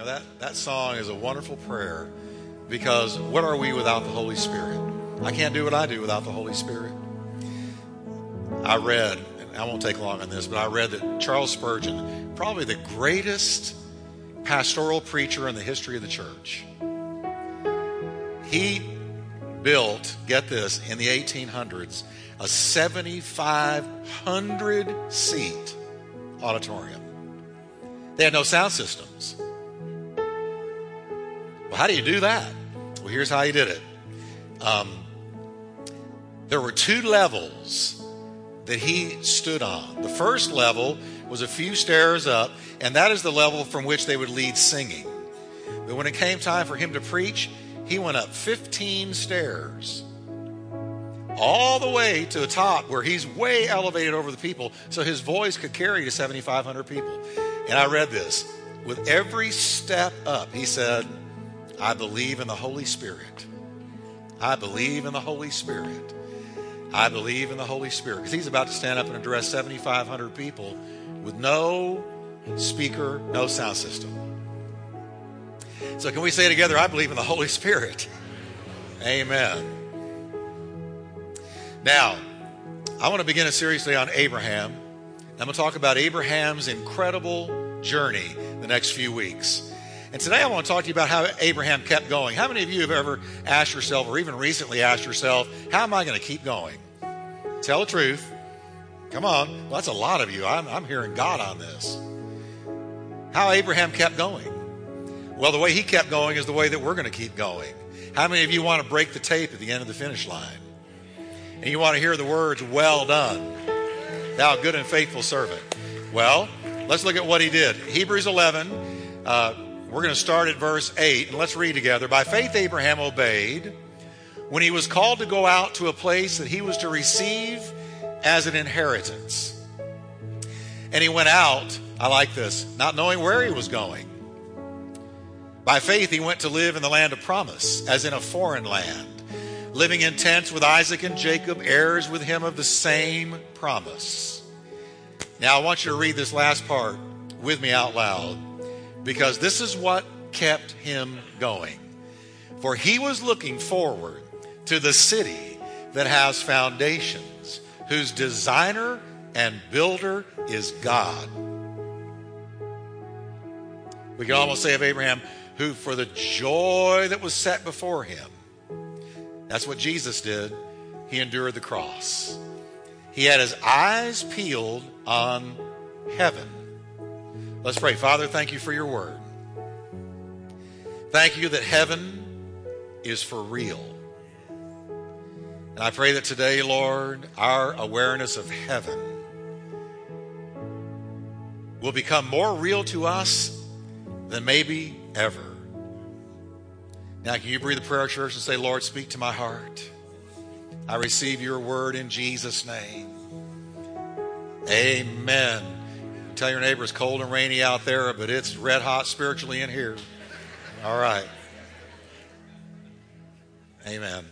know, that, that song is a wonderful prayer because what are we without the Holy Spirit? I can't do what I do without the Holy Spirit. I read, and I won't take long on this, but I read that Charles Spurgeon, probably the greatest pastoral preacher in the history of the church, he built, get this, in the 1800s, a 7,500 seat auditorium. They had no sound systems. Well, how do you do that? Well, here's how he did it. Um, there were two levels that he stood on. The first level was a few stairs up, and that is the level from which they would lead singing. But when it came time for him to preach, he went up 15 stairs all the way to the top where he's way elevated over the people so his voice could carry to 7,500 people. And I read this. With every step up, he said, I believe in the Holy Spirit. I believe in the Holy Spirit. I believe in the Holy Spirit. Because he's about to stand up and address 7,500 people with no speaker, no sound system. So, can we say together, I believe in the Holy Spirit? Amen. Now, I want to begin a series today on Abraham. I'm going to talk about Abraham's incredible journey the next few weeks. And today I want to talk to you about how Abraham kept going. How many of you have ever asked yourself, or even recently asked yourself, how am I going to keep going? Tell the truth. Come on. Well, that's a lot of you. I'm, I'm hearing God on this. How Abraham kept going. Well, the way he kept going is the way that we're going to keep going. How many of you want to break the tape at the end of the finish line? and you want to hear the words, Well done, thou good and faithful servant. Well, let's look at what he did. Hebrews 11, uh, we're going to start at verse 8, and let's read together. By faith, Abraham obeyed when he was called to go out to a place that he was to receive as an inheritance. And he went out, I like this, not knowing where he was going. By faith, he went to live in the land of promise, as in a foreign land living in tents with Isaac and Jacob, heirs with him of the same promise. Now, I want you to read this last part with me out loud because this is what kept him going. For he was looking forward to the city that has foundations, whose designer and builder is God. We can almost say of Abraham, who for the joy that was set before him that's what Jesus did. He endured the cross. He had his eyes peeled on heaven. Let's pray. Father, thank you for your word. Thank you that heaven is for real. And I pray that today, Lord, our awareness of heaven will become more real to us than maybe ever. Now, can you breathe a prayer, church, and say, Lord, speak to my heart? I receive your word in Jesus' name. Amen. Tell your neighbor it's cold and rainy out there, but it's red hot spiritually in here. All right. Amen.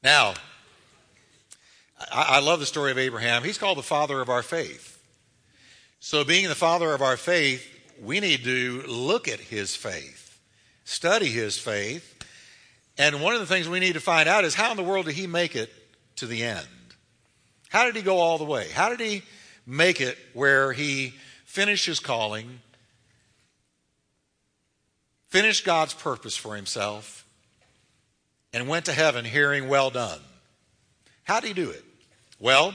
Now, I, I, love the story of Abraham. He's called the father of our faith. So, being the father of our faith, we need to look at his faith, study his faith. And one of the things we need to find out is how in the world did he make it to the end? How did he go all the way? How did he make it where he finished his calling, finished God's purpose for himself, and went to heaven hearing, Well done? How did he do it? Well,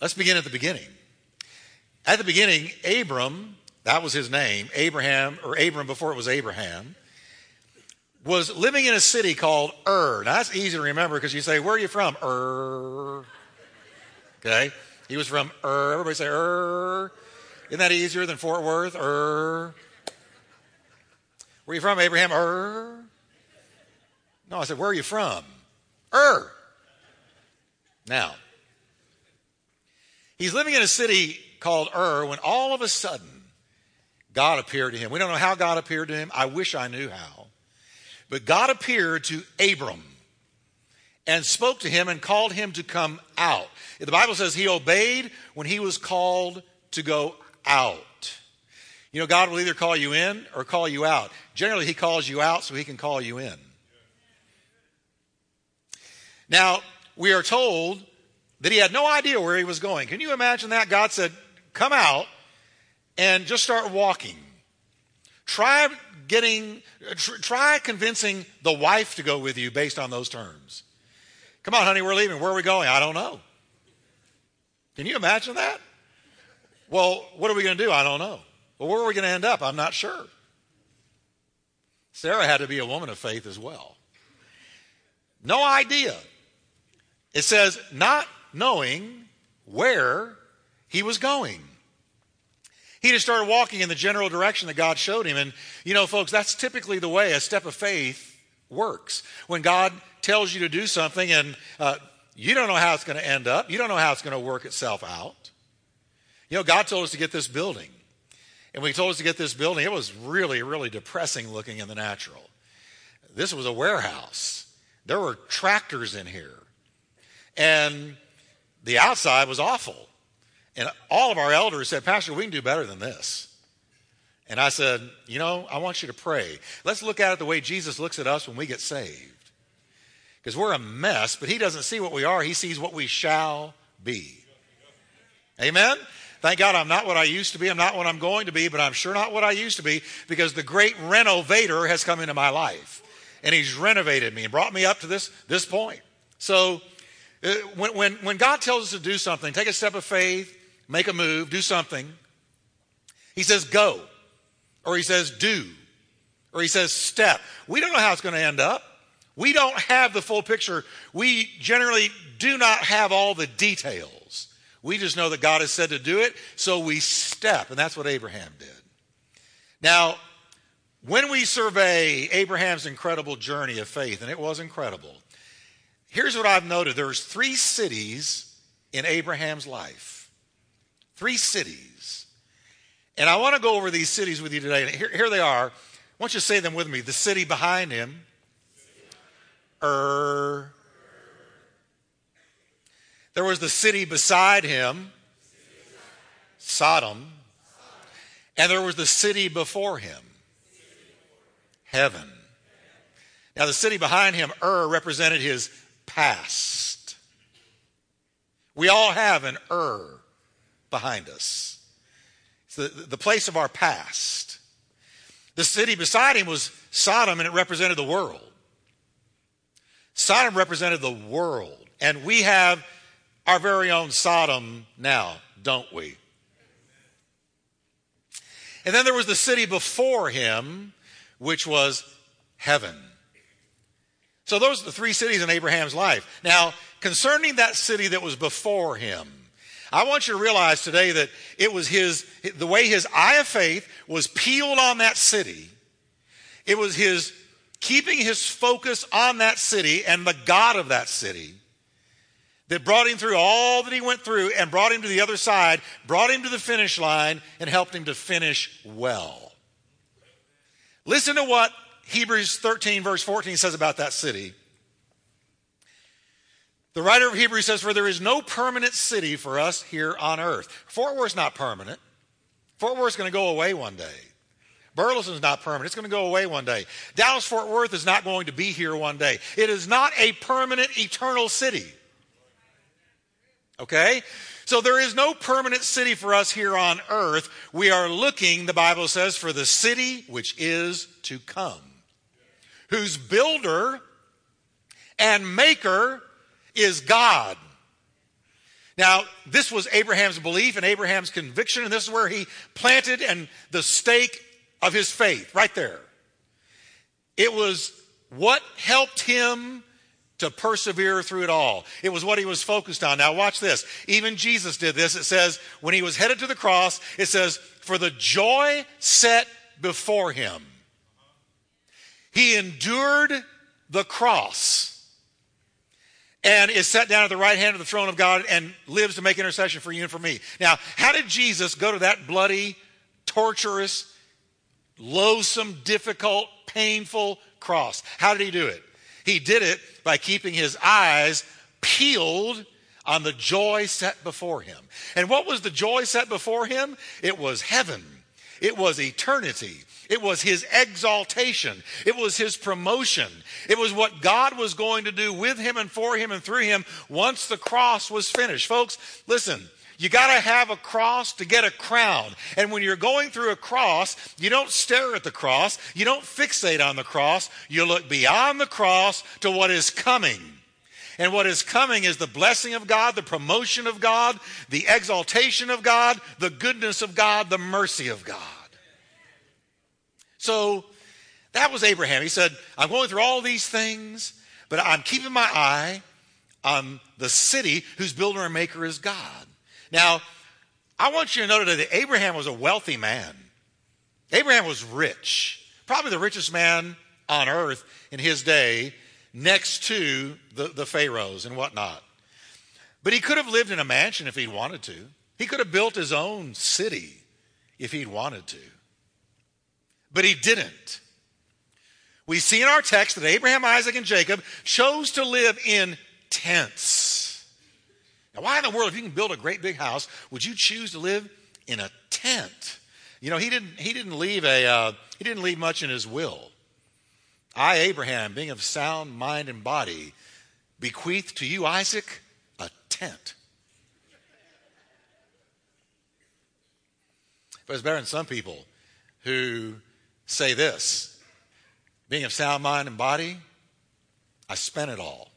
let's begin at the beginning. At the beginning, Abram that was his name, Abraham, or Abram before it was Abraham, was living in a city called Ur. Now that's easy to remember because you say, Where are you from? Ur. Okay? He was from Ur. Everybody say Ur. Isn't that easier than Fort Worth? Ur. Where are you from, Abraham? Ur. No, I said, Where are you from? Ur. Now, he's living in a city called Ur when all of a sudden God appeared to him. We don't know how God appeared to him. I wish I knew how. But God appeared to Abram and spoke to him and called him to come out. The Bible says he obeyed when he was called to go out. You know, God will either call you in or call you out. Generally, He calls you out so He can call you in. Now, we are told that He had no idea where He was going. Can you imagine that? God said, Come out and just start walking. Try getting, try convincing the wife to go with you based on those terms. Come on, honey, we're leaving. Where are we going? I don't know. Can you imagine that? Well, what are we going to do? I don't know. Well, where are we going to end up? I'm not sure. Sarah had to be a woman of faith as well. No idea. It says, not knowing where he was going. He just started walking in the general direction that God showed him. And, you know, folks, that's typically the way a step of faith works. When God tells you to do something and uh, you don't know how it's going to end up, you don't know how it's going to work itself out. You know, God told us to get this building. And when He told us to get this building, it was really, really depressing looking in the natural. This was a warehouse, there were tractors in here. And the outside was awful. And all of our elders said, Pastor, we can do better than this. And I said, You know, I want you to pray. Let's look at it the way Jesus looks at us when we get saved. Because we're a mess, but He doesn't see what we are, He sees what we shall be. Amen? Thank God I'm not what I used to be. I'm not what I'm going to be, but I'm sure not what I used to be because the great renovator has come into my life. And He's renovated me and brought me up to this, this point. So, uh, when, when, when God tells us to do something, take a step of faith, make a move, do something, He says go, or He says do, or He says step. We don't know how it's going to end up. We don't have the full picture. We generally do not have all the details. We just know that God has said to do it, so we step, and that's what Abraham did. Now, when we survey Abraham's incredible journey of faith, and it was incredible, here's what I've noted there's three cities in Abraham's life. Three cities. And I want to go over these cities with you today. Here, here they are. I want you to say them with me. The city behind him, Ur. There was the city beside him, Sodom. And there was the city before him, heaven. Now, the city behind him, Ur, represented his past. We all have an Ur behind us. It's the, the place of our past. The city beside him was Sodom, and it represented the world. Sodom represented the world. And we have our very own Sodom now, don't we? And then there was the city before him, which was heaven. So those are the three cities in Abraham's life. Now, concerning that city that was before him, I want you to realize today that it was his, the way his eye of faith was peeled on that city. It was his keeping his focus on that city and the God of that city that brought him through all that he went through and brought him to the other side, brought him to the finish line, and helped him to finish well. Listen to what Hebrews 13, verse 14 says about that city. The writer of Hebrews says, For there is no permanent city for us here on earth. Fort Worth's not permanent. Fort Worth's going to go away one day. Burleson's not permanent. It's going to go away one day. Dallas Fort Worth is not going to be here one day. It is not a permanent, eternal city. Okay? So there is no permanent city for us here on earth. We are looking, the Bible says, for the city which is to come whose builder and maker is God. Now, this was Abraham's belief and Abraham's conviction, and this is where he planted and the stake of his faith, right there. It was what helped him to persevere through it all. It was what he was focused on. Now, watch this. Even Jesus did this. It says, when he was headed to the cross, it says, for the joy set before him. He endured the cross and is set down at the right hand of the throne of God and lives to make intercession for you and for me. Now, how did Jesus go to that bloody, torturous, loathsome, difficult, painful cross? How did he do it? He did it by keeping his eyes peeled on the joy set before him. And what was the joy set before him? It was heaven. it was eternity. It was his exaltation. It was his promotion. It was what God was going to do with him and for him and through him once the cross was finished. Folks, listen. You got to have a cross to get a crown. And when you're going through a cross, you don't stare at the cross. You don't fixate on the cross. You look beyond the cross to what is coming. And what is coming is the blessing of God, the promotion of God, the exaltation of God, the goodness of God, the mercy of God. So that was Abraham. He said, I'm going through all these things, but I'm keeping my eye on the city whose builder and maker is God. Now, I want you to know today that Abraham was a wealthy man. Abraham was rich, probably the richest man on earth in his day, next to the, the pharaohs and whatnot. But he could have lived in a mansion if he'd wanted to. He could have built his own city if he'd wanted to. But he didn't. We see in our text that Abraham, Isaac, and Jacob chose to live in tents. Now, why in the world, if you can build a great big house, would you choose to live in a tent? You know, he didn't. He didn't leave a. Uh, he didn't leave much in his will. I, Abraham, being of sound mind and body, bequeath to you, Isaac, a tent. But it's better than some people who say this being of sound mind and body, I spent it all.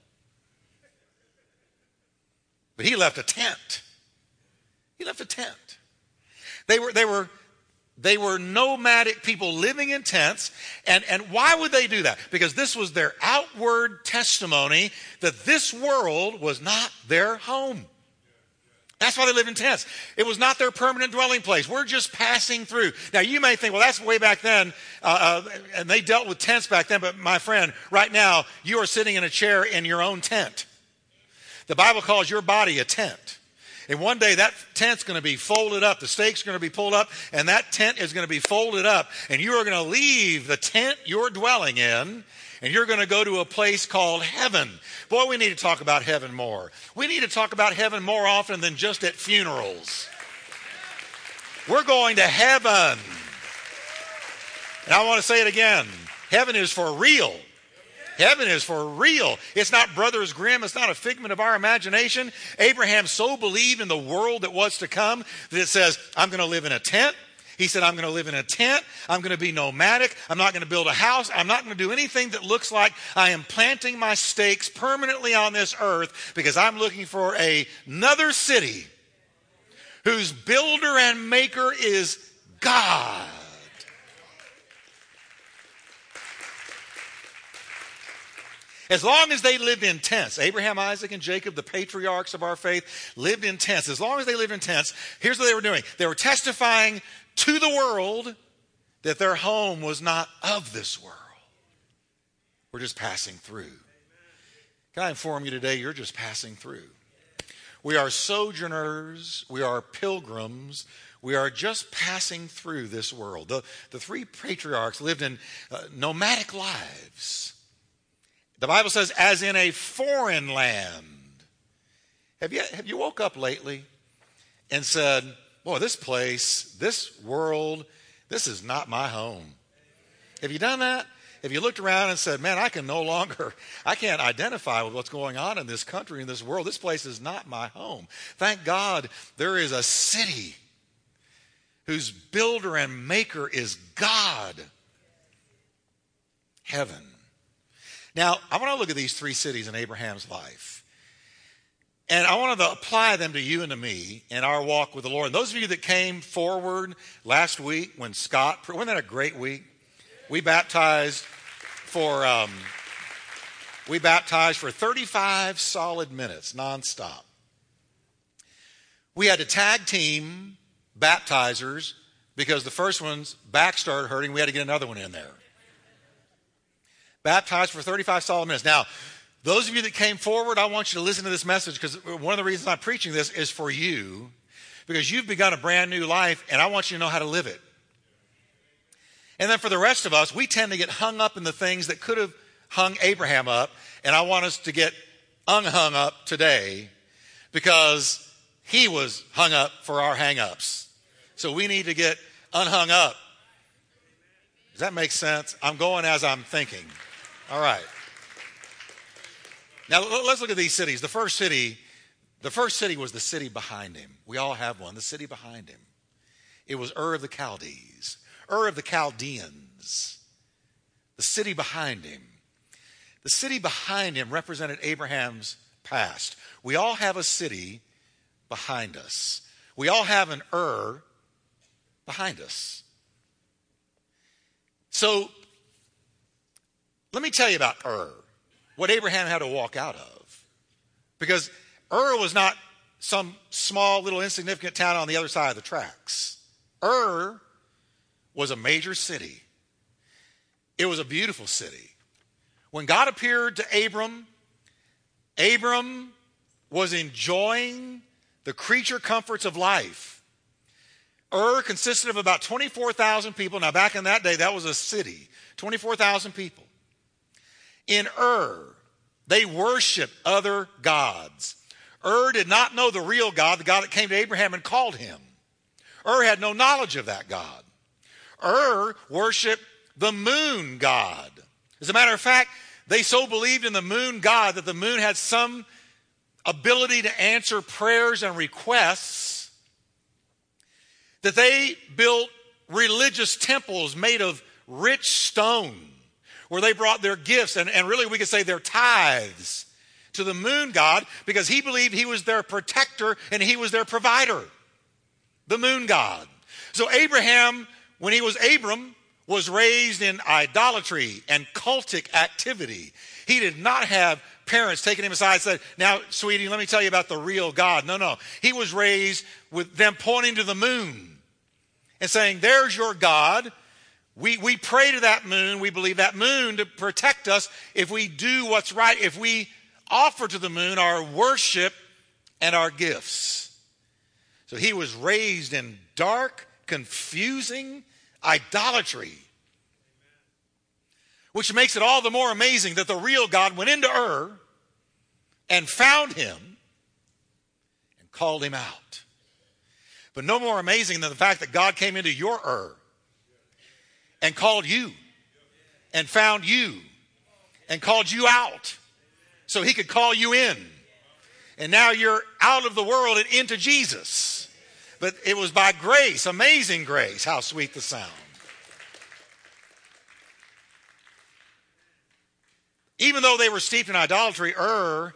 But he left a tent. He left a tent. They were, they were they were nomadic people living in tents. And, and why would they do that? Because this was their outward testimony that this world was not their home. That's why they lived in tents. It was not their permanent dwelling place. We're just passing through. Now, you may think, well, that's way back then, uh, uh, and they dealt with tents back then, but my friend, right now, you are sitting in a chair in your own tent. The Bible calls your body a tent. And one day that tent's going to be folded up. The stakes are going to be pulled up, and that tent is going to be folded up. And you are going to leave the tent you're dwelling in, and you're going to go to a place called heaven. Boy, we need to talk about heaven more. We need to talk about heaven more often than just at funerals. We're going to heaven. And I want to say it again heaven is for real. Heaven is for real. It's not Brothers Grimm. It's not a figment of our imagination. Abraham so believed in the world that was to come that it says, I'm going to live in a tent. He said, I'm going to live in a tent. I'm going to be nomadic. I'm not going to build a house. I'm not going to do anything that looks like I am planting my stakes permanently on this earth because I'm looking for a, another city whose builder and maker is God. As long as they lived in tents, Abraham, Isaac, and Jacob, the patriarchs of our faith, lived in tents. As long as they lived in tents, here's what they were doing they were testifying to the world that their home was not of this world. We're just passing through. Can I inform you today, you're just passing through. We are sojourners, we are pilgrims, we are just passing through this world. The, the three patriarchs lived in uh, nomadic lives. The Bible says, as in a foreign land. Have you, have you woke up lately and said, Boy, this place, this world, this is not my home? Have you done that? Have you looked around and said, Man, I can no longer, I can't identify with what's going on in this country, in this world. This place is not my home. Thank God there is a city whose builder and maker is God. Heaven. Now, I want to look at these three cities in Abraham's life. And I want to apply them to you and to me in our walk with the Lord. And those of you that came forward last week when Scott, wasn't that a great week? We baptized for, um, we baptized for 35 solid minutes nonstop. We had to tag team baptizers because the first one's back started hurting. We had to get another one in there baptized for 35 solid minutes. Now, those of you that came forward, I want you to listen to this message because one of the reasons I'm preaching this is for you because you've begun a brand new life and I want you to know how to live it. And then for the rest of us, we tend to get hung up in the things that could have hung Abraham up, and I want us to get unhung up today because he was hung up for our hang ups. So we need to get unhung up. Does that make sense? I'm going as I'm thinking. All right. Now let's look at these cities. The first city, the first city was the city behind him. We all have one, the city behind him. It was Ur of the Chaldees, Ur of the Chaldeans, the city behind him. The city behind him represented Abraham's past. We all have a city behind us. We all have an Ur behind us. So, let me tell you about Ur, what Abraham had to walk out of. Because Ur was not some small, little, insignificant town on the other side of the tracks. Ur was a major city, it was a beautiful city. When God appeared to Abram, Abram was enjoying the creature comforts of life. Ur consisted of about 24,000 people. Now, back in that day, that was a city 24,000 people. In Ur, they worshiped other gods. Ur did not know the real God, the God that came to Abraham and called him. Ur had no knowledge of that God. Ur worshiped the moon god. As a matter of fact, they so believed in the moon god that the moon had some ability to answer prayers and requests that they built religious temples made of rich stone where they brought their gifts and, and really we could say their tithes to the moon god because he believed he was their protector and he was their provider the moon god so abraham when he was abram was raised in idolatry and cultic activity he did not have parents taking him aside and said, Now, sweetie, let me tell you about the real God. No, no. He was raised with them pointing to the moon and saying, There's your God. We, we pray to that moon. We believe that moon to protect us if we do what's right, if we offer to the moon our worship and our gifts. So he was raised in dark, confusing idolatry which makes it all the more amazing that the real God went into Ur and found him and called him out. But no more amazing than the fact that God came into your Ur and called you and found you and called you out so he could call you in. And now you're out of the world and into Jesus. But it was by grace, amazing grace. How sweet the sound. Even though they were steeped in idolatry, Ur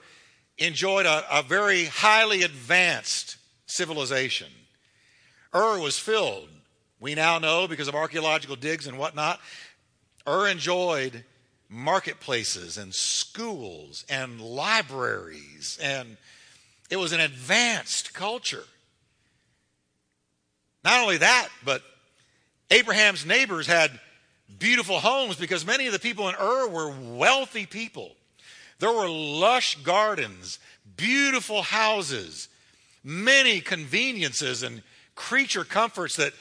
enjoyed a, a very highly advanced civilization. Ur was filled, we now know because of archaeological digs and whatnot, Ur enjoyed marketplaces and schools and libraries, and it was an advanced culture. Not only that, but Abraham's neighbors had beautiful homes because many of the people in Ur were wealthy people. There were lush gardens, beautiful houses, many conveniences and creature comforts that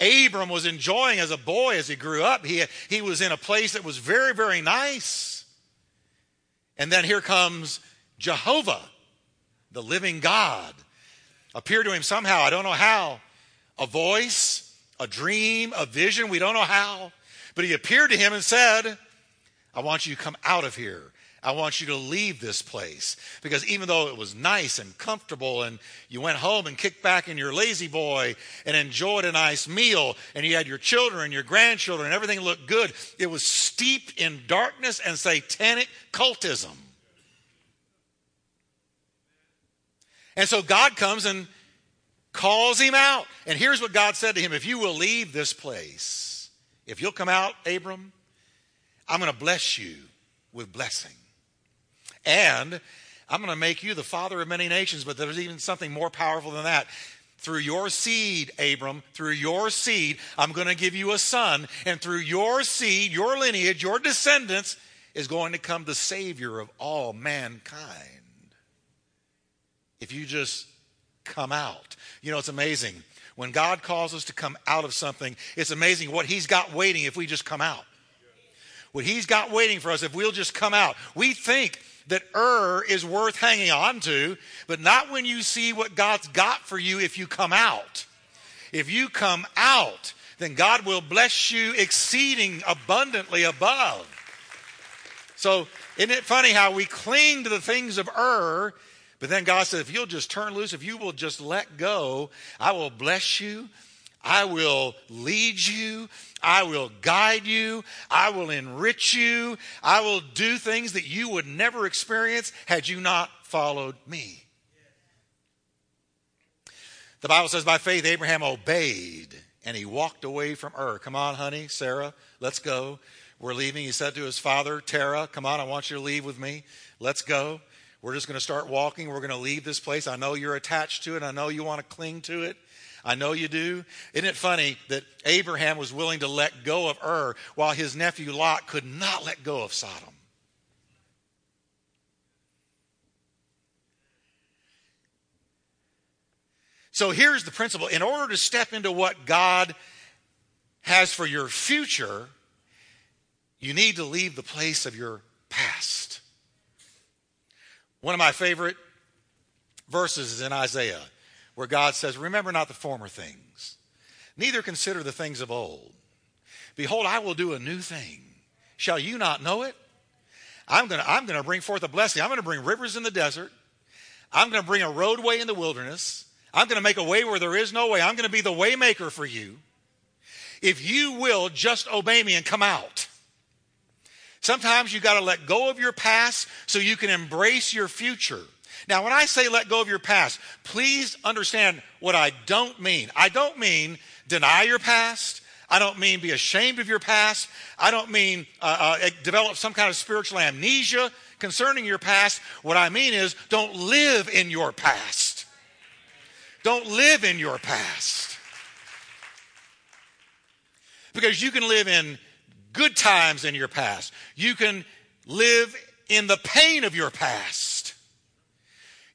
Abram was enjoying as a boy as he grew up. He, he was in a place that was very, very nice. And then here comes Jehovah, the living God, appeared to him somehow. I don't know how. A voice, a dream, a vision. We don't know how. But he appeared to him and said, I want you to come out of here. I want you to leave this place. Because even though it was nice and comfortable, and you went home and kicked back in your La-Z-Boy and enjoyed a nice meal, and you had your children and your grandchildren, and everything looked good, it was steeped in darkness and satanic cultism. And so God comes and calls him out. And here's what God said to him If you will leave this place, if you'll come out, Abram, I'm going to bless you with blessing. And I'm going to make you the father of many nations, but there's even something more powerful than that. Through your seed, Abram, through your seed, I'm going to give you a son. And through your seed, your lineage, your descendants, is going to come the Savior of all mankind. If you just come out. You know, it's amazing. When God calls us to come out of something, it's amazing what He's got waiting if we just come out. What He's got waiting for us if we'll just come out. We think that er is worth hanging on to, but not when you see what God's got for you if you come out. If you come out, then God will bless you exceeding abundantly above. So, isn't it funny how we cling to the things of er, but then God said, if you'll just turn loose, if you will just let go, I will bless you. I will lead you. I will guide you. I will enrich you. I will do things that you would never experience had you not followed me. The Bible says, by faith, Abraham obeyed and he walked away from Ur. Come on, honey, Sarah, let's go. We're leaving. He said to his father, Terah, come on, I want you to leave with me. Let's go. We're just going to start walking. We're going to leave this place. I know you're attached to it. I know you want to cling to it. I know you do. Isn't it funny that Abraham was willing to let go of Ur while his nephew Lot could not let go of Sodom? So here's the principle. In order to step into what God has for your future, you need to leave the place of your past. One of my favorite verses is in Isaiah, where God says, Remember not the former things, neither consider the things of old. Behold, I will do a new thing. Shall you not know it? I'm going to I'm going to bring forth a blessing. I'm going to bring rivers in the desert. I'm going to bring a roadway in the wilderness. I'm going to make a way where there is no way. I'm going to be the waymaker for you. If you will just obey me and come out. Sometimes you got to let go of your past so you can embrace your future. Now, when I say let go of your past, please understand what I don't mean. I don't mean deny your past. I don't mean be ashamed of your past. I don't mean uh, uh, develop some kind of spiritual amnesia concerning your past. What I mean is don't live in your past. Don't live in your past. Because you can live in good times in your past. You can live in the pain of your past.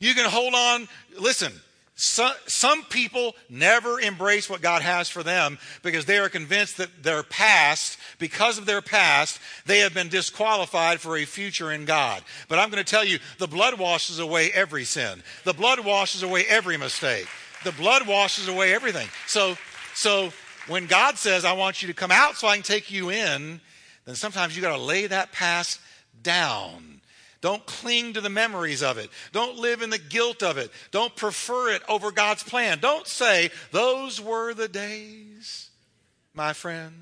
You can hold on. Listen, some, people never embrace what God has for them because they are convinced that their past, because of their past, they have been disqualified for a future in God. But I'm going to tell you, the blood washes away every sin. The blood washes away every mistake. The blood washes away everything. So, so when God says, I want you to come out so I can take you in, then sometimes you got to lay that past down don't cling to the memories of it. Don't live in the guilt of it. Don't prefer it over God's plan. Don't say, Those were the days, my friend.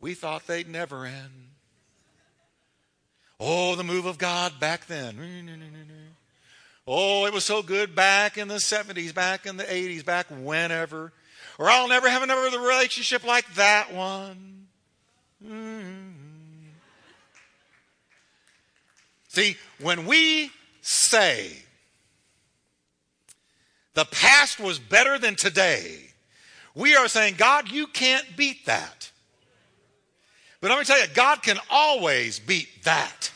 We thought they'd never end. Oh, the move of God back then. Oh, it was so good back in the 70s, back in the 80s, back whenever. Or I'll never have another relationship like that one. Mm-hmm. See, when we say the past was better than today, we are saying, God, you can't beat that. But let me tell you, God can always beat that.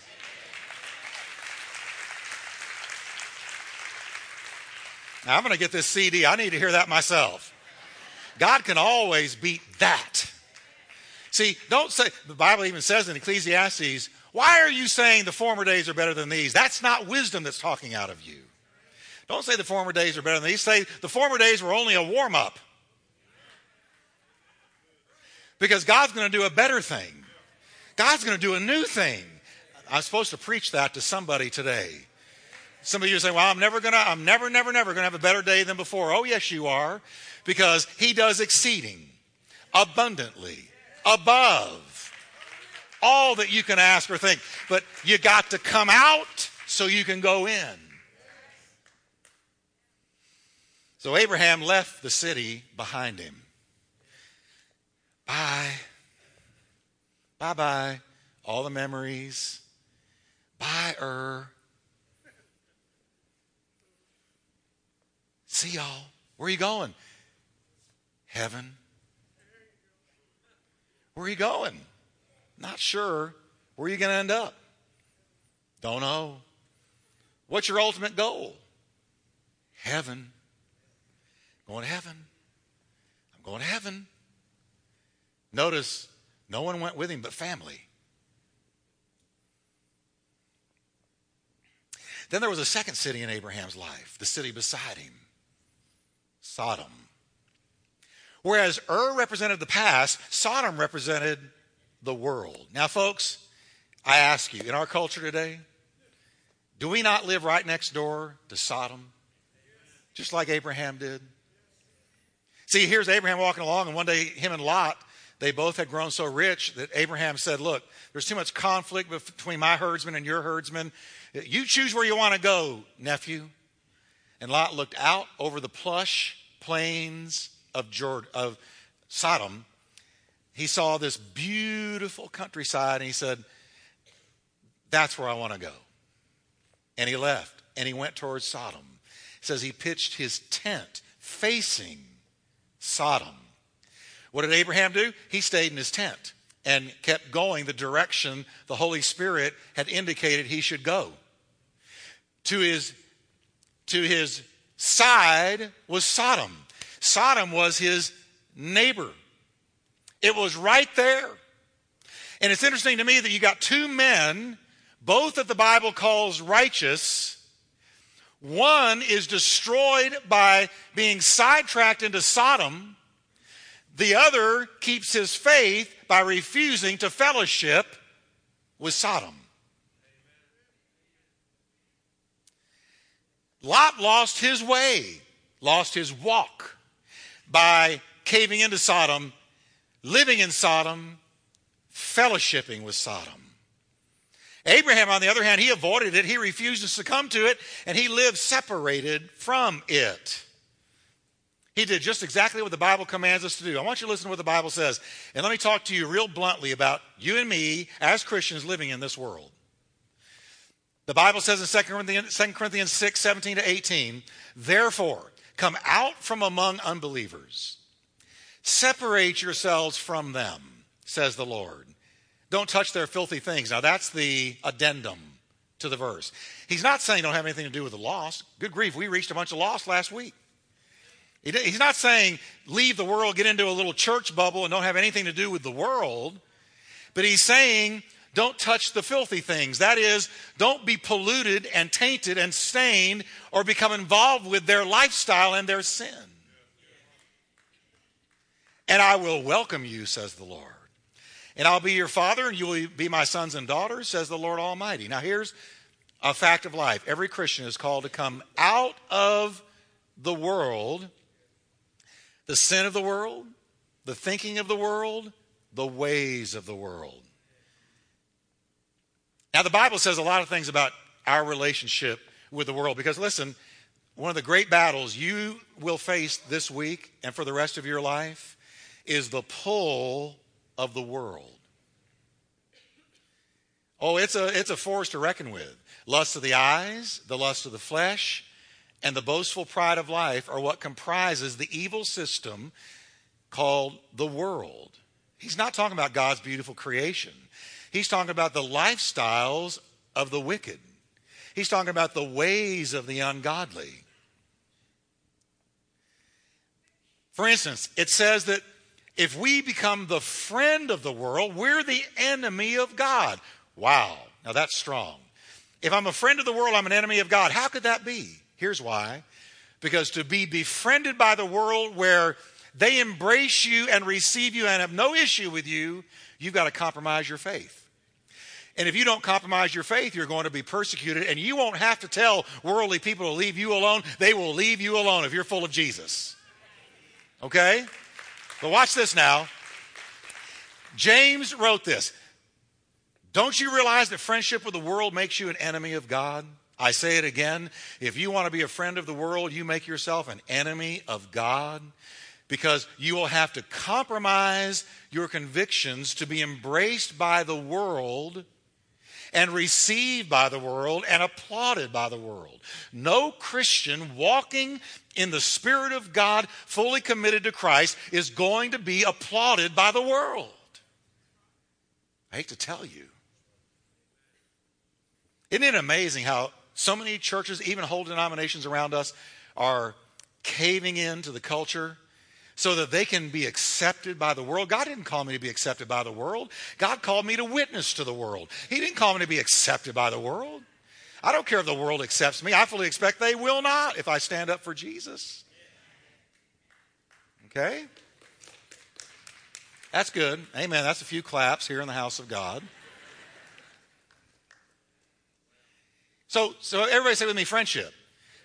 Now, I'm going to get this CD. I need to hear that myself. God can always beat that. See, don't say, the Bible even says in Ecclesiastes, why are you saying the former days are better than these? That's not wisdom that's talking out of you. Don't say the former days are better than these. Say the former days were only a warm up. Because God's going to do a better thing. God's going to do a new thing. I'm supposed to preach that to somebody today. Some of you say, well, I'm never going to, I'm never, never, never going to have a better day than before. Oh, yes, you are. Because He does exceeding, abundantly, above all that you can ask or think. But you got to come out so you can go in. So Abraham left the city behind him. Bye. Bye bye. All the memories. Bye, er. See y'all. Where are you going? Heaven. Where are you going? Not sure. Where are you going to end up? Don't know. What's your ultimate goal? Heaven. Going to heaven. I'm going to heaven. Notice no one went with him but family. Then there was a second city in Abraham's life, the city beside him, Sodom Whereas Ur represented the past, Sodom represented the world. Now, folks, I ask you, in our culture today, do we not live right next door to Sodom? Just like Abraham did? See, here's Abraham walking along, and one day, him and Lot, they both had grown so rich that Abraham said, Look, there's too much conflict between my herdsmen and your herdsmen. You choose where you want to go, nephew. And Lot looked out over the plush plains of, Jordan, of Sodom. He saw this beautiful countryside, and he said, That's where I want to go. And he left, and he went towards Sodom. It says he pitched his tent facing Sodom. What did Abraham do? He stayed in his tent and kept going the direction the Holy Spirit had indicated he should go. To his, to his side was Sodom. Sodom was his neighbor. It was right there. And it's interesting to me that you got two men, both that the Bible calls righteous. One is destroyed by being sidetracked into Sodom. The other keeps his faith by refusing to fellowship with Sodom. Lot lost his way, lost his walk by caving into Sodom, living in Sodom, fellowshipping with Sodom. Abraham, on the other hand, he avoided it. He refused to succumb to it, and he lived separated from it. He did just exactly what the Bible commands us to do. I want you to listen to what the Bible says. And let me talk to you real bluntly about you and me as Christians living in this world. The Bible says in 2 Corinthians, 2 Corinthians 6 17 to 18, therefore, come out from among unbelievers, separate yourselves from them, says the Lord. Don't touch their filthy things. Now, that's the addendum to the verse. He's not saying don't have anything to do with the lost. Good grief, we reached a bunch of lost last week. He's not saying leave the world, get into a little church bubble, and don't have anything to do with the world. But he's saying don't touch the filthy things. That is, don't be polluted and tainted and stained or become involved with their lifestyle and their sin. And I will welcome you, says the Lord. And I'll be your father, and you will be my sons and daughters, says the Lord Almighty. Now, here's a fact of life every Christian is called to come out of the world the sin of the world, the thinking of the world, the ways of the world. Now, the Bible says a lot of things about our relationship with the world because, listen, one of the great battles you will face this week and for the rest of your life is the pull of the world. Oh, it's a, it's a force to reckon with. Lust of the eyes, the lust of the flesh, and the boastful pride of life are what comprises the evil system called the world. He's not talking about God's beautiful creation. He's talking about the lifestyles of the wicked. He's talking about the ways of the ungodly. For instance, it says that if we become the friend of the world, we're the enemy of God. Wow. Now that's strong. If I'm a friend of the world, I'm an enemy of God. How could that be? Here's why. Because to be befriended by the world where they embrace you and receive you and have no issue with you, you've got to compromise your faith. And if you don't compromise your faith, you're going to be persecuted, and you won't have to tell worldly people to leave you alone. They will leave you alone if you're full of Jesus. Okay? But watch this now. James wrote this Don't you realize that friendship with the world makes you an enemy of God? I say it again. If you want to be a friend of the world, you make yourself an enemy of God because you will have to compromise your convictions to be embraced by the world and received by the world and applauded by the world. No Christian walking in the Spirit of God, fully committed to Christ, is going to be applauded by the world. I hate to tell you. Isn't it amazing how so many churches, even whole denominations around us, are caving into the culture so that they can be accepted by the world. God didn't call me to be accepted by the world. God called me to witness to the world. He didn't call me to be accepted by the world. I don't care if the world accepts me. I fully expect they will not if I stand up for Jesus. Okay? That's good. Amen. That's a few claps here in the house of God. So, so everybody say with me friendship.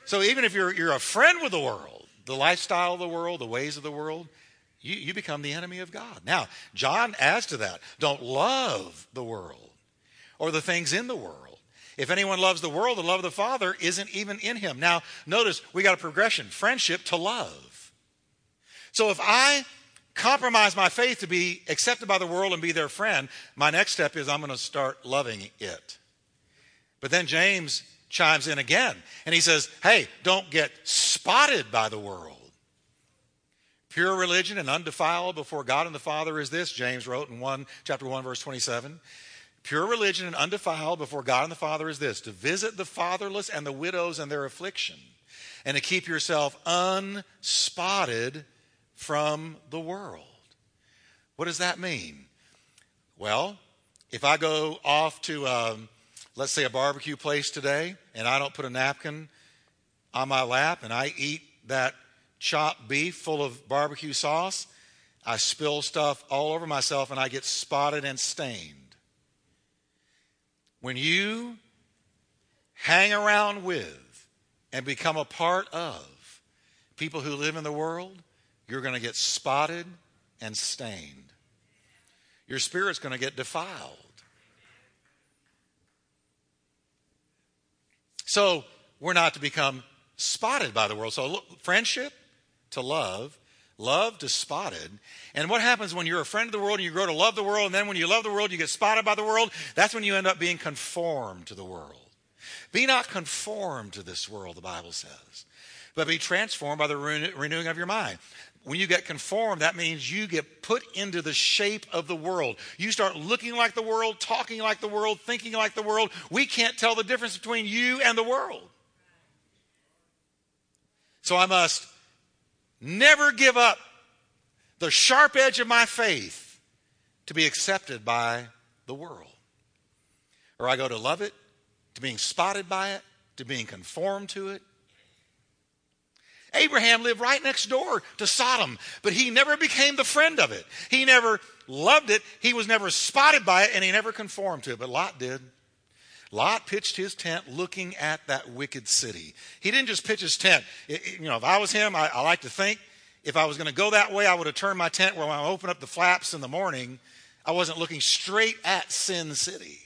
So even if you're, you're a friend with the world, the lifestyle of the world, the ways of the world, you, you become the enemy of God. Now, John adds to that don't love the world or the things in the world. If anyone loves the world, the love of the Father isn't even in him. Now, notice we got a progression friendship to love. So if I compromise my faith to be accepted by the world and be their friend, my next step is I'm going to start loving it. But then James chimes in again and he says, Hey, don't get spotted by the world. Pure religion and undefiled before God and the Father is this, James wrote in 1, chapter 1, verse 27. Pure religion and undefiled before God and the Father is this to visit the fatherless and the widows and their affliction, and to keep yourself unspotted from the world. What does that mean? Well, if I go off to, um, let's say, a barbecue place today, and I don't put a napkin on my lap, and I eat that chopped beef full of barbecue sauce, I spill stuff all over myself and I get spotted and stained. When you hang around with and become a part of people who live in the world, you're going to get spotted and stained. Your spirit's going to get defiled. So, we're not to become spotted by the world. So, look, friendship to love, love to spotted. And what happens when you're a friend of the world and you grow to love the world, and then when you love the world, you get spotted by the world? That's when you end up being conformed to the world. Be not conformed to this world, the Bible says, but be transformed by the renewing of your mind. When you get conformed, that means you get put into the shape of the world. You start looking like the world, talking like the world, thinking like the world. We can't tell the difference between you and the world. So I must never give up the sharp edge of my faith to be accepted by the world. Or I go to love it, to being spotted by it, to being conformed to it. Abraham lived right next door to Sodom, but he never became the friend of it. He never loved it, he was never spotted by it, and he never conformed to it. But Lot did. Lot pitched his tent looking at that wicked city. He didn't just pitch his tent. It, it, you know, if I was him, I, I like to think if I was going to go that way, I would have turned my tent where when I open up the flaps in the morning, I wasn't looking straight at Sin City.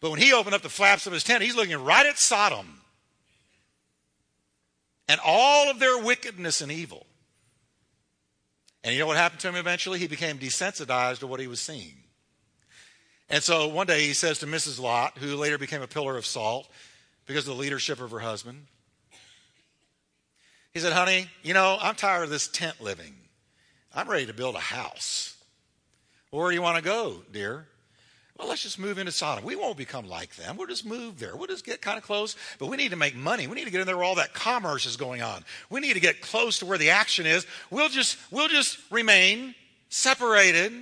But when he opened up the flaps of his tent, he's looking right at Sodom and all of their wickedness and evil. And you know what happened to him eventually? He became desensitized to what he was seeing. And so one day he says to Mrs. Lot, who later became a pillar of salt because of the leadership of her husband, he said, Honey, you know, I'm tired of this tent living. I'm ready to build a house. Well, where do you want to go, dear? Well, let's just move into Sodom. We won't become like them. We'll just move there. We'll just get kind of close. But we need to make money. We need to get in there where all that commerce is going on. We need to get close to where the action is. We'll just, we'll just remain separated.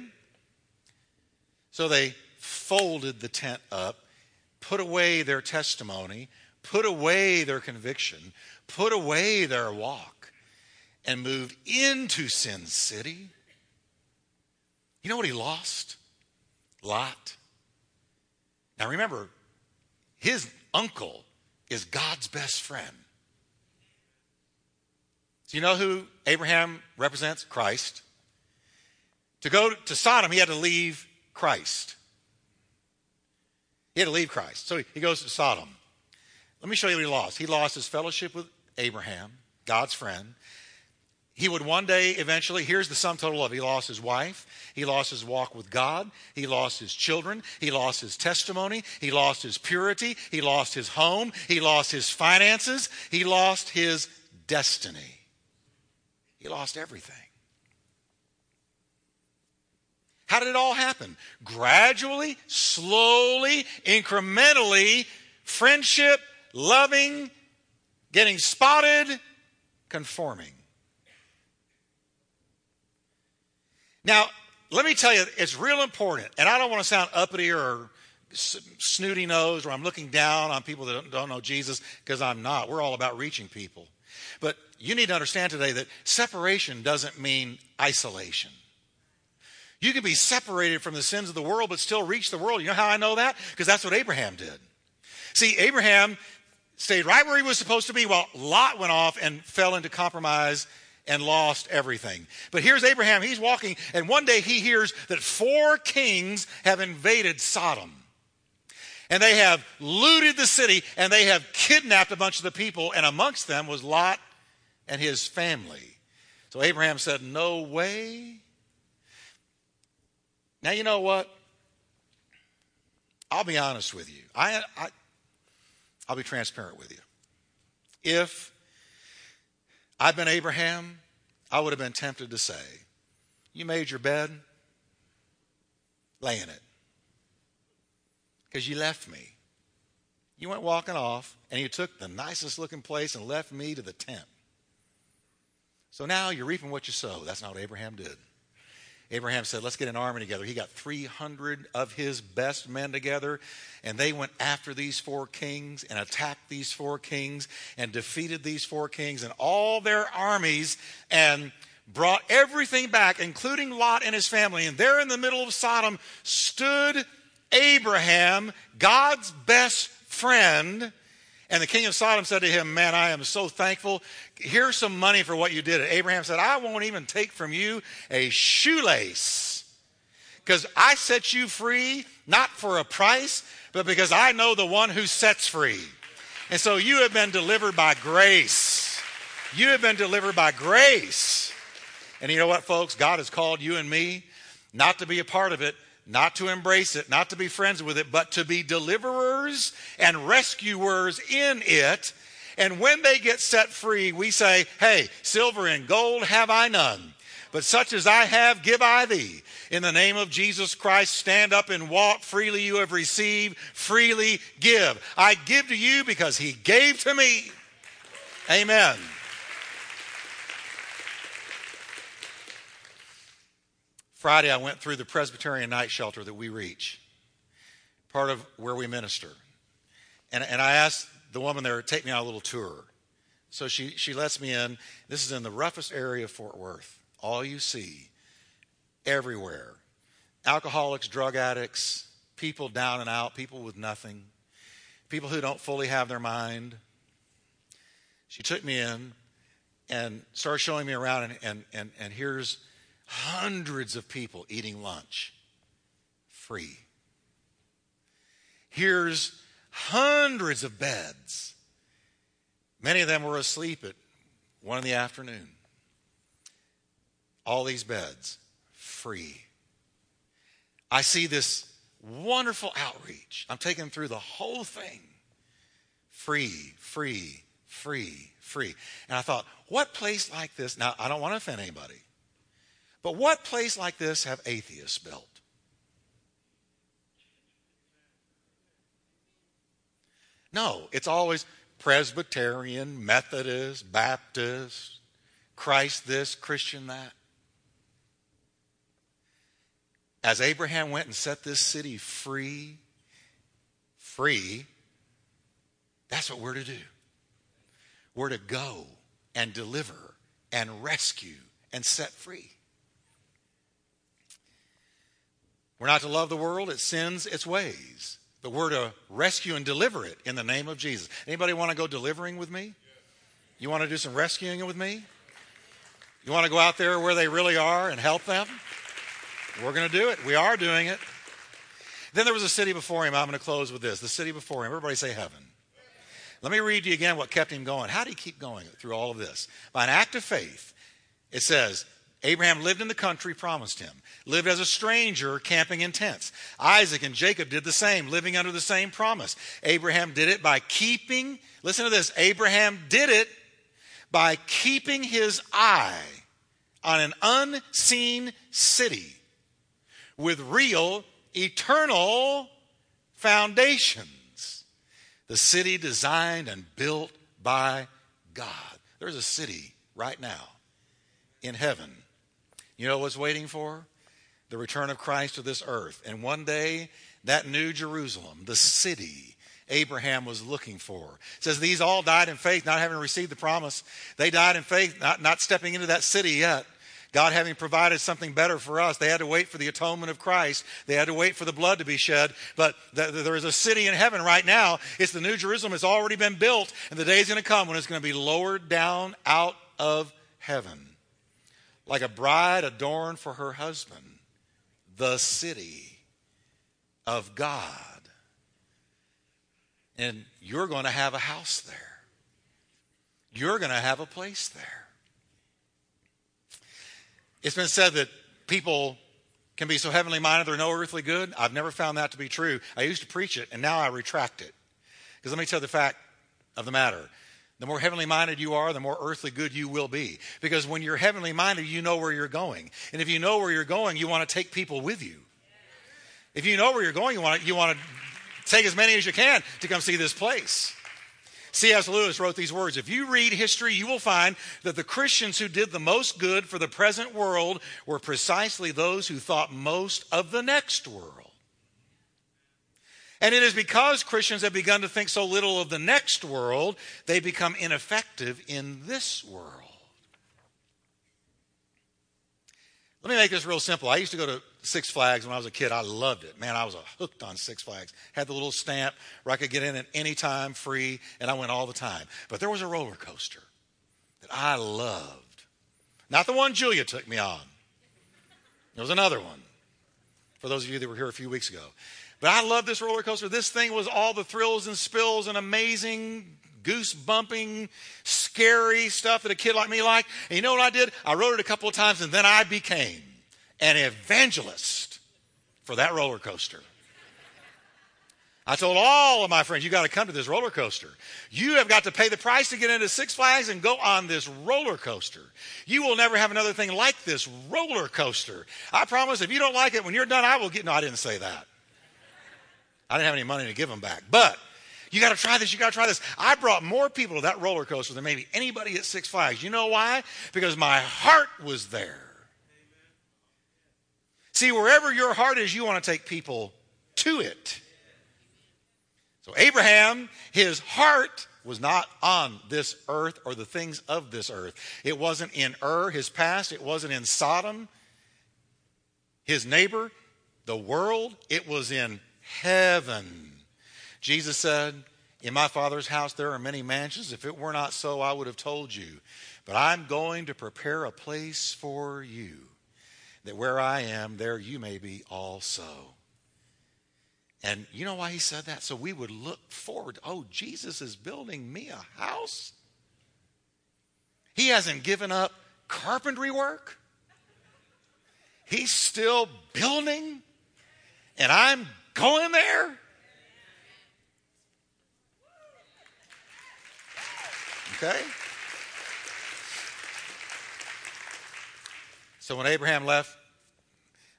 So they folded the tent up, put away their testimony, put away their conviction, put away their walk, and moved into Sin City. You know what he lost? Lot. Now remember, his uncle is God's best friend. Do you know who Abraham represents? Christ. To go to Sodom, he had to leave Christ. He had to leave Christ. So he goes to Sodom. Let me show you what he lost. He lost his fellowship with Abraham, God's friend. He would one day eventually, here's the sum total of. He lost his wife. He lost his walk with God. He lost his children. He lost his testimony. He lost his purity. He lost his home. He lost his finances. He lost his destiny. He lost everything. How did it all happen? Gradually, slowly, incrementally, friendship, loving, getting spotted, conforming. Now, let me tell you, it's real important, and I don't want to sound uppity or snooty nosed or I'm looking down on people that don't know Jesus because I'm not. We're all about reaching people. But you need to understand today that separation doesn't mean isolation. You can be separated from the sins of the world, but still reach the world. You know how I know that? Because that's what Abraham did. See, Abraham stayed right where he was supposed to be while Lot went off and fell into compromise and lost everything. But here's Abraham. He's walking, and one day he hears that four kings have invaded Sodom. And they have looted the city, and they have kidnapped a bunch of the people, and amongst them was Lot and his family. So Abraham said, No way. Now, you know what? I'll be honest with you. I, I, I'll be transparent with you. If I'd been Abraham, I would have been tempted to say, You made your bed, lay in it. Because you left me. You went walking off, and you took the nicest looking place and left me to the tent. So now you're reaping what you sow. That's not what Abraham did. Abraham said, Let's get an army together. He got 300 of his best men together, and they went after these four kings and attacked these four kings and defeated these four kings and all their armies and brought everything back, including Lot and his family. And there in the middle of Sodom stood Abraham, God's best friend. And the king of Sodom said to him, Man, I am so thankful here's some money for what you did. And Abraham said, I won't even take from you a shoelace because I set you free, not for a price, but because I know the one who sets free. And so you have been delivered by grace. You have been delivered by grace. And you know what, folks? God has called you and me not to be a part of it, not to embrace it, not to be friends with it, but to be deliverers and rescuers in it and when they get set free, we say, Hey, silver and gold have I none, but such as I have, give I thee. In the name of Jesus Christ, stand up and walk. Freely you have received, freely give. I give to you because he gave to me. Amen. Friday, I went through the Presbyterian night shelter that we reach, part of where we minister. And, and I asked the woman there to take me on a little tour. So she, she lets me in. This is in the roughest area of Fort Worth. All you see everywhere alcoholics, drug addicts, people down and out, people with nothing, people who don't fully have their mind. She took me in and started showing me around, and, and, and, and here's hundreds of people eating lunch free. Here's hundreds of beds. Many of them were asleep at one in the afternoon. All these beds free. I see this wonderful outreach. I'm taking through the whole thing. Free, free, free, free. And I thought, what place like this? Now, I don't want to offend anybody, but what place like this have atheists built? No, it's always Presbyterian, Methodist, Baptist, Christ this, Christian that. As Abraham went and set this city free, free, that's what we're to do. We're to go and deliver and rescue and set free. We're not to love the world, it sins its ways. But we're to rescue and deliver it in the name of Jesus. Anybody want to go delivering with me? You want to do some rescuing with me? You want to go out there where they really are and help them? We're going to do it. We are doing it. Then there was a city before him. I'm going to close with this. The city before him. Everybody say heaven. Let me read you again what kept him going. How did he keep going through all of this? By an act of faith. It says, Abraham lived in the country promised him, lived as a stranger, camping in tents. Isaac and Jacob did the same, living under the same promise. Abraham did it by keeping, listen to this, Abraham did it by keeping his eye on an unseen city with real, eternal foundations. The city designed and built by God. There's a city right now in heaven you know what's waiting for? The return of Christ to this earth. And one day, that new Jerusalem, the city Abraham was looking for. It says these all died in faith, not having received the promise. They died in faith, not, not stepping into that city yet. God having provided something better for us, they had to wait for the atonement of Christ. They had to wait for the blood to be shed. But th- there is a city in heaven right now. It's the New Jerusalem. It's already been built. And the day is going to come when it's going to be lowered down out of heaven. Like a bride adorned for her husband. The city of God. And you're going to have a house there. You're going to have a place there. It's been said that people can be so heavenly minded they're no earthly good. I've never found that to be true. I used to preach it, and now I retract it. Because let me tell you the fact of the matter. The more heavenly minded you are, the more earthly good you will be. Because when you're heavenly minded, you know where you're going. And if you know where you're going, you want to take people with you. If you know where you're going, you want to, you want to take as many as you can to come see this place. C.S. Lewis wrote these words If you read history, you will find that the Christians who did the most good for the present world were precisely those who thought most of the next world. And it is because Christians have begun to think so little of the next world, they become ineffective in this world. Let me make this real simple. I used to go to Six Flags when I was a kid. I loved it. Man, I was hooked on Six Flags. Had the little stamp where I could get in at any time free, and I went all the time. But there was a roller coaster that I loved. Not the one Julia took me on. There was another one. For those of you that were here a few weeks ago. But I love this roller coaster. This thing was all the thrills and spills and amazing goose bumping, scary stuff that a kid like me liked. And you know what I did? I rode it a couple of times and then I became an evangelist for that roller coaster. I told all of my friends, you got to come to this roller coaster. You have got to pay the price to get into Six Flags and go on this roller coaster. You will never have another thing like this roller coaster. I promise if you don't like it, when you're done, I will get. No, I didn't say that. I didn't have any money to give them back. But you got to try this. You got to try this. I brought more people to that roller coaster than maybe anybody at Six Flags. You know why? Because my heart was there. See, wherever your heart is, you want to take people to it. So, Abraham, his heart was not on this earth or the things of this earth. It wasn't in Ur, his past. It wasn't in Sodom, his neighbor, the world. It was in heaven. Jesus said, In my Father's house there are many mansions. If it were not so, I would have told you. But I'm going to prepare a place for you, that where I am, there you may be also. And you know why he said that? So we would look forward. Oh, Jesus is building me a house. He hasn't given up carpentry work. He's still building, and I'm going there. Okay? So when Abraham left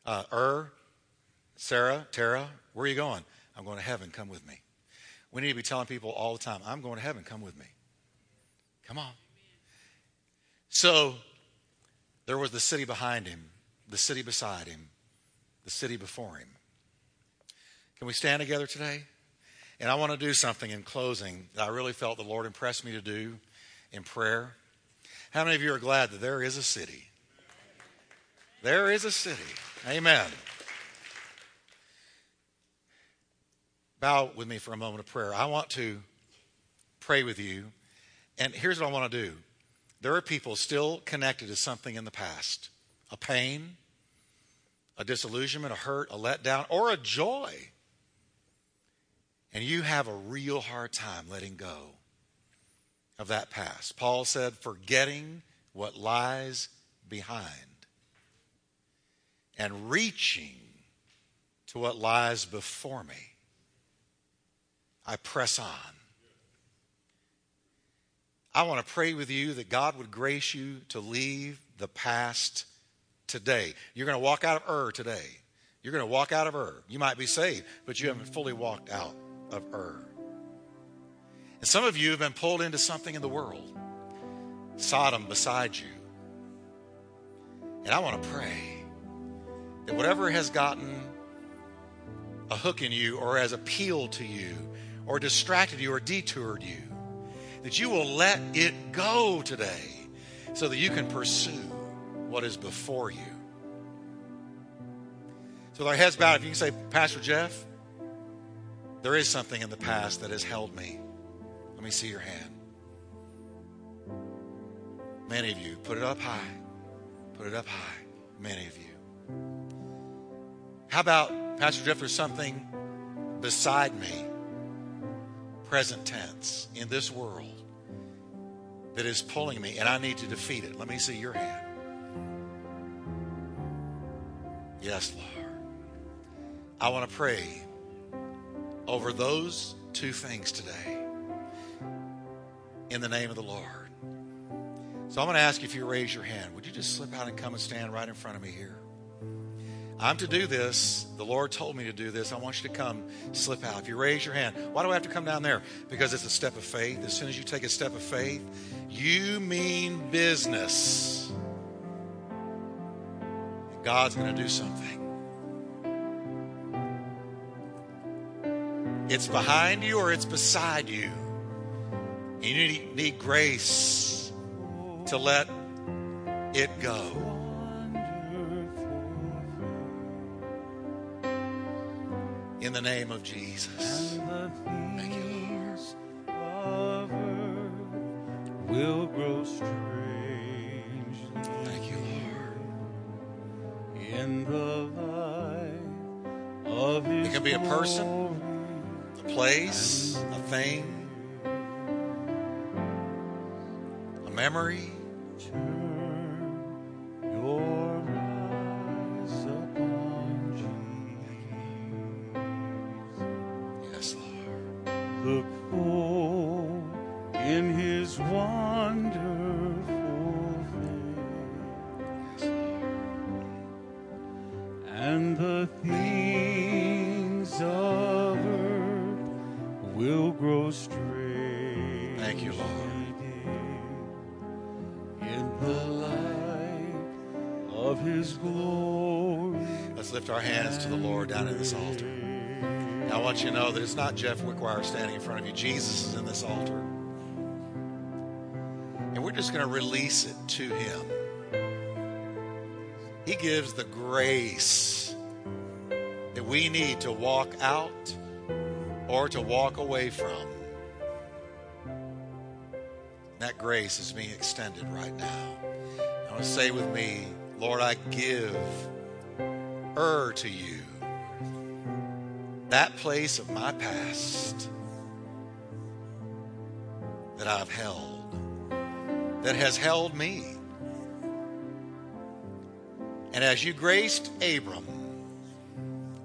uh, Ur, Sarah, Terah, where are you going? I'm going to heaven. Come with me. We need to be telling people all the time, I'm going to heaven. Come with me. Come on. So there was the city behind him, the city beside him, the city before him. Can we stand together today? And I want to do something in closing that I really felt the Lord impressed me to do in prayer. How many of you are glad that there is a city? There is a city. Amen. Bow with me for a moment of prayer. I want to pray with you. And here's what I want to do there are people still connected to something in the past a pain, a disillusionment, a hurt, a letdown, or a joy. And you have a real hard time letting go of that past. Paul said, forgetting what lies behind and reaching to what lies before me. I press on. I want to pray with you that God would grace you to leave the past today. You're going to walk out of Ur today. You're going to walk out of Ur. You might be saved, but you haven't fully walked out of Ur. And some of you have been pulled into something in the world, Sodom beside you. And I want to pray that whatever has gotten a hook in you or has appealed to you or distracted you or detoured you, that you will let it go today so that you can pursue what is before you. So, with our heads bowed, if you can say, Pastor Jeff, there is something in the past that has held me. Let me see your hand. Many of you, put it up high. Put it up high. Many of you. How about, Pastor Jeff, there's something beside me, present tense, in this world that is pulling me, and I need to defeat it. Let me see your hand. Yes, Lord. I want to pray over those two things today in the name of the Lord. So I'm going to ask if you raise your hand. Would you just slip out and come and stand right in front of me here? I'm to do this. The Lord told me to do this. I want you to come slip out. If you raise your hand, why do I have to come down there? Because it's a step of faith. As soon as you take a step of faith, you mean business. God's going to do something. It's behind you or it's beside you. You need, need grace to let it go. In the name of Jesus. Thank you, Lord. Will grow strangely Thank you, Lord. in the light of It can be a person, place, a thing, a memory. Turn your eyes upon Jesus. Yes, Lord. Look full in His wonderful this altar. I want you to know that it's not Jeff Wickwire standing in front of you. Jesus is in this altar. And we're just going to release it to Him. He gives the grace that we need to walk out or to walk away from. That grace is being extended right now. I want to say with me, Lord, I give her to you that place of my past that I've held, that has held me. And as you graced Abram,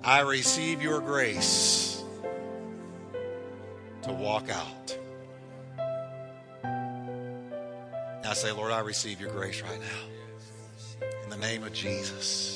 I receive your grace to walk out. Now say, Lord, I receive your grace right now. In the name of Jesus.